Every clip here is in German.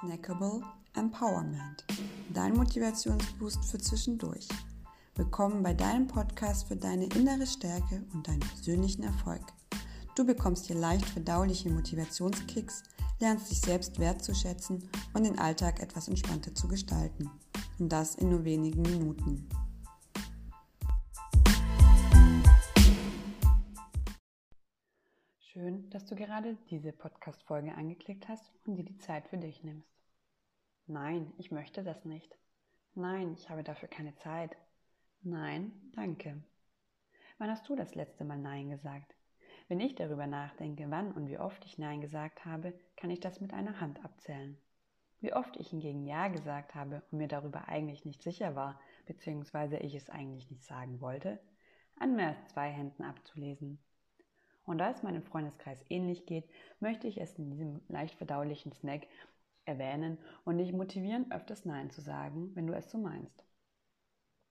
Snackable Empowerment, dein Motivationsboost für zwischendurch. Willkommen bei deinem Podcast für deine innere Stärke und deinen persönlichen Erfolg. Du bekommst hier leicht verdauliche Motivationskicks, lernst dich selbst wertzuschätzen und den Alltag etwas entspannter zu gestalten. Und das in nur wenigen Minuten. Schön, dass du gerade diese Podcast-Folge angeklickt hast und dir die Zeit für dich nimmst. Nein, ich möchte das nicht. Nein, ich habe dafür keine Zeit. Nein, danke. Wann hast du das letzte Mal Nein gesagt? Wenn ich darüber nachdenke, wann und wie oft ich Nein gesagt habe, kann ich das mit einer Hand abzählen. Wie oft ich hingegen Ja gesagt habe und mir darüber eigentlich nicht sicher war, beziehungsweise ich es eigentlich nicht sagen wollte, an mehr als zwei Händen abzulesen. Und da es meinem Freundeskreis ähnlich geht, möchte ich es in diesem leicht verdaulichen Snack erwähnen und dich motivieren, öfters Nein zu sagen, wenn du es so meinst.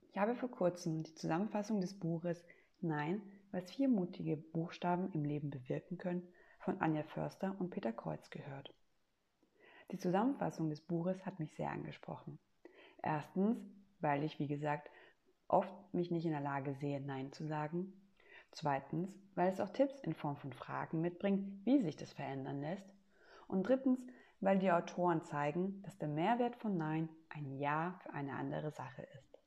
Ich habe vor kurzem die Zusammenfassung des Buches Nein, was vier mutige Buchstaben im Leben bewirken können, von Anja Förster und Peter Kreuz gehört. Die Zusammenfassung des Buches hat mich sehr angesprochen. Erstens, weil ich, wie gesagt, oft mich nicht in der Lage sehe, Nein zu sagen. Zweitens, weil es auch Tipps in Form von Fragen mitbringt, wie sich das verändern lässt. Und drittens, weil die Autoren zeigen, dass der Mehrwert von Nein ein Ja für eine andere Sache ist.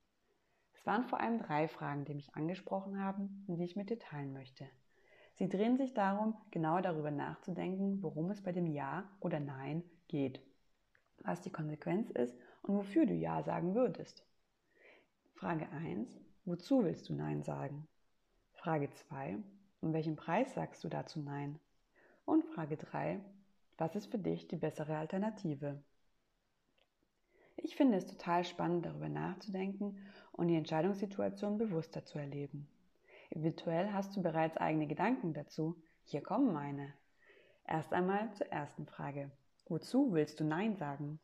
Es waren vor allem drei Fragen, die mich angesprochen haben und die ich mit dir teilen möchte. Sie drehen sich darum, genauer darüber nachzudenken, worum es bei dem Ja oder Nein geht, was die Konsequenz ist und wofür du Ja sagen würdest. Frage 1. Wozu willst du Nein sagen? Frage 2. Um welchen Preis sagst du dazu Nein? Und Frage 3. Was ist für dich die bessere Alternative? Ich finde es total spannend, darüber nachzudenken und die Entscheidungssituation bewusster zu erleben. Eventuell hast du bereits eigene Gedanken dazu. Hier kommen meine. Erst einmal zur ersten Frage. Wozu willst du Nein sagen?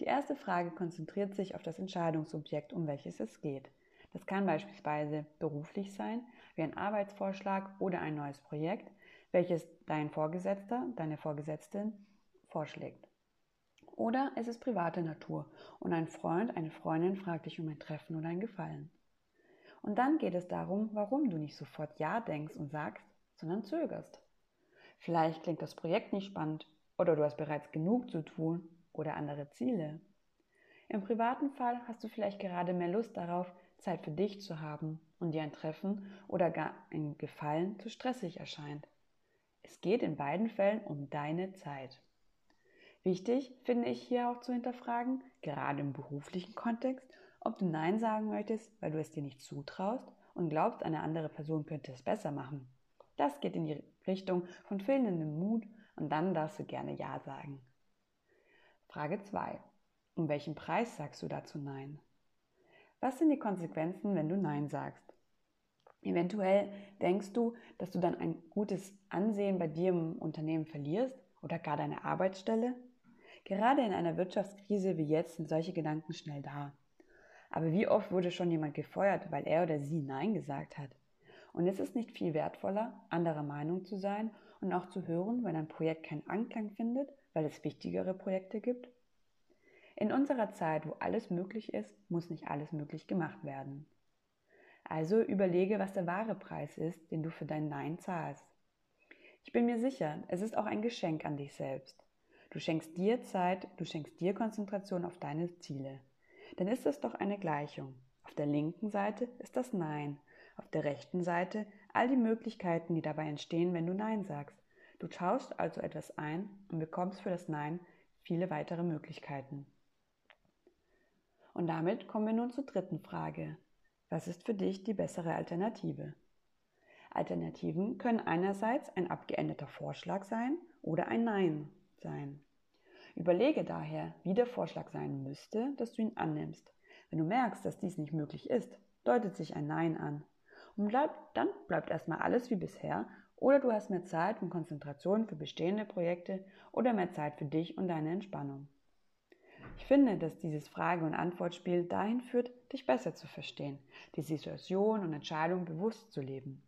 Die erste Frage konzentriert sich auf das Entscheidungsobjekt, um welches es geht. Das kann beispielsweise beruflich sein, wie ein Arbeitsvorschlag oder ein neues Projekt, welches dein Vorgesetzter, deine Vorgesetzte vorschlägt. Oder es ist private Natur und ein Freund, eine Freundin fragt dich um ein Treffen oder ein Gefallen. Und dann geht es darum, warum du nicht sofort Ja denkst und sagst, sondern zögerst. Vielleicht klingt das Projekt nicht spannend oder du hast bereits genug zu tun oder andere Ziele. Im privaten Fall hast du vielleicht gerade mehr Lust darauf, Zeit für dich zu haben und dir ein Treffen oder gar ein Gefallen zu stressig erscheint. Es geht in beiden Fällen um deine Zeit. Wichtig finde ich hier auch zu hinterfragen, gerade im beruflichen Kontext, ob du Nein sagen möchtest, weil du es dir nicht zutraust und glaubst, eine andere Person könnte es besser machen. Das geht in die Richtung von fehlendem Mut und dann darfst du gerne Ja sagen. Frage 2. Um welchen Preis sagst du dazu Nein? Was sind die Konsequenzen, wenn du Nein sagst? Eventuell denkst du, dass du dann ein gutes Ansehen bei dir im Unternehmen verlierst oder gar deine Arbeitsstelle? Gerade in einer Wirtschaftskrise wie jetzt sind solche Gedanken schnell da. Aber wie oft wurde schon jemand gefeuert, weil er oder sie Nein gesagt hat? Und ist es nicht viel wertvoller, anderer Meinung zu sein und auch zu hören, wenn ein Projekt keinen Anklang findet, weil es wichtigere Projekte gibt? In unserer Zeit, wo alles möglich ist, muss nicht alles möglich gemacht werden. Also überlege, was der wahre Preis ist, den du für dein Nein zahlst. Ich bin mir sicher, es ist auch ein Geschenk an dich selbst. Du schenkst dir Zeit, du schenkst dir Konzentration auf deine Ziele. Dann ist es doch eine Gleichung. Auf der linken Seite ist das Nein, auf der rechten Seite all die Möglichkeiten, die dabei entstehen, wenn du Nein sagst. Du tauschst also etwas ein und bekommst für das Nein viele weitere Möglichkeiten. Und damit kommen wir nun zur dritten Frage. Was ist für dich die bessere Alternative? Alternativen können einerseits ein abgeänderter Vorschlag sein oder ein Nein sein. Überlege daher, wie der Vorschlag sein müsste, dass du ihn annimmst. Wenn du merkst, dass dies nicht möglich ist, deutet sich ein Nein an. Und bleib, dann bleibt erstmal alles wie bisher oder du hast mehr Zeit und Konzentration für bestehende Projekte oder mehr Zeit für dich und deine Entspannung. Ich finde, dass dieses Frage- und Antwortspiel dahin führt, dich besser zu verstehen, die Situation und Entscheidung bewusst zu leben.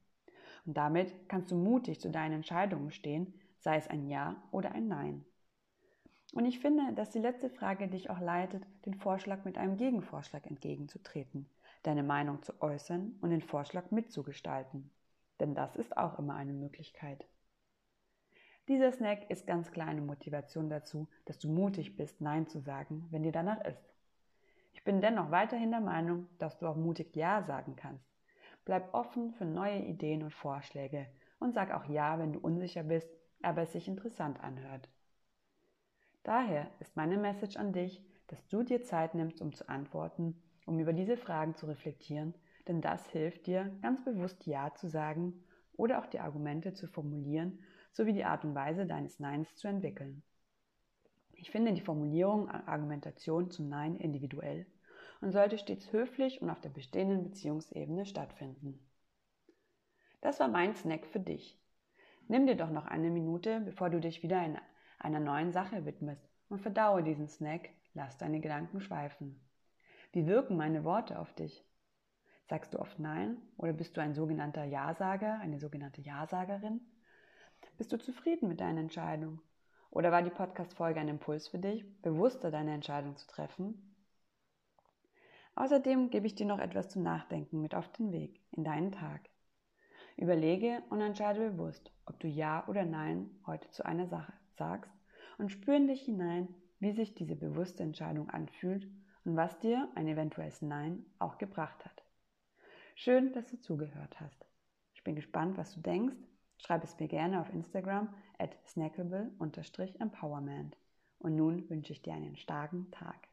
Und damit kannst du mutig zu deinen Entscheidungen stehen, sei es ein Ja oder ein Nein. Und ich finde, dass die letzte Frage dich auch leitet, den Vorschlag mit einem Gegenvorschlag entgegenzutreten, deine Meinung zu äußern und den Vorschlag mitzugestalten. Denn das ist auch immer eine Möglichkeit. Dieser Snack ist ganz klar eine Motivation dazu, dass du mutig bist, Nein zu sagen, wenn dir danach ist. Ich bin dennoch weiterhin der Meinung, dass du auch mutig Ja sagen kannst. Bleib offen für neue Ideen und Vorschläge und sag auch Ja, wenn du unsicher bist, aber es sich interessant anhört. Daher ist meine Message an dich, dass du dir Zeit nimmst, um zu antworten, um über diese Fragen zu reflektieren, denn das hilft dir, ganz bewusst Ja zu sagen oder auch die Argumente zu formulieren sowie die Art und Weise deines Neins zu entwickeln. Ich finde die Formulierung und Argumentation zum Nein individuell und sollte stets höflich und auf der bestehenden Beziehungsebene stattfinden. Das war mein Snack für dich. Nimm dir doch noch eine Minute, bevor du dich wieder in einer neuen Sache widmest und verdaue diesen Snack, lass deine Gedanken schweifen. Wie wirken meine Worte auf dich? Sagst du oft Nein oder bist du ein sogenannter Ja-Sager, eine sogenannte Ja-Sagerin? Bist du zufrieden mit deiner Entscheidung? Oder war die Podcast-Folge ein Impuls für dich, bewusster deine Entscheidung zu treffen? Außerdem gebe ich dir noch etwas zum Nachdenken mit auf den Weg in deinen Tag. Überlege und entscheide bewusst, ob du Ja oder Nein heute zu einer Sache sagst und spüre in dich hinein, wie sich diese bewusste Entscheidung anfühlt und was dir ein eventuelles Nein auch gebracht hat. Schön, dass du zugehört hast. Ich bin gespannt, was du denkst Schreib es mir gerne auf Instagram at snackable-empowerment. Und nun wünsche ich dir einen starken Tag.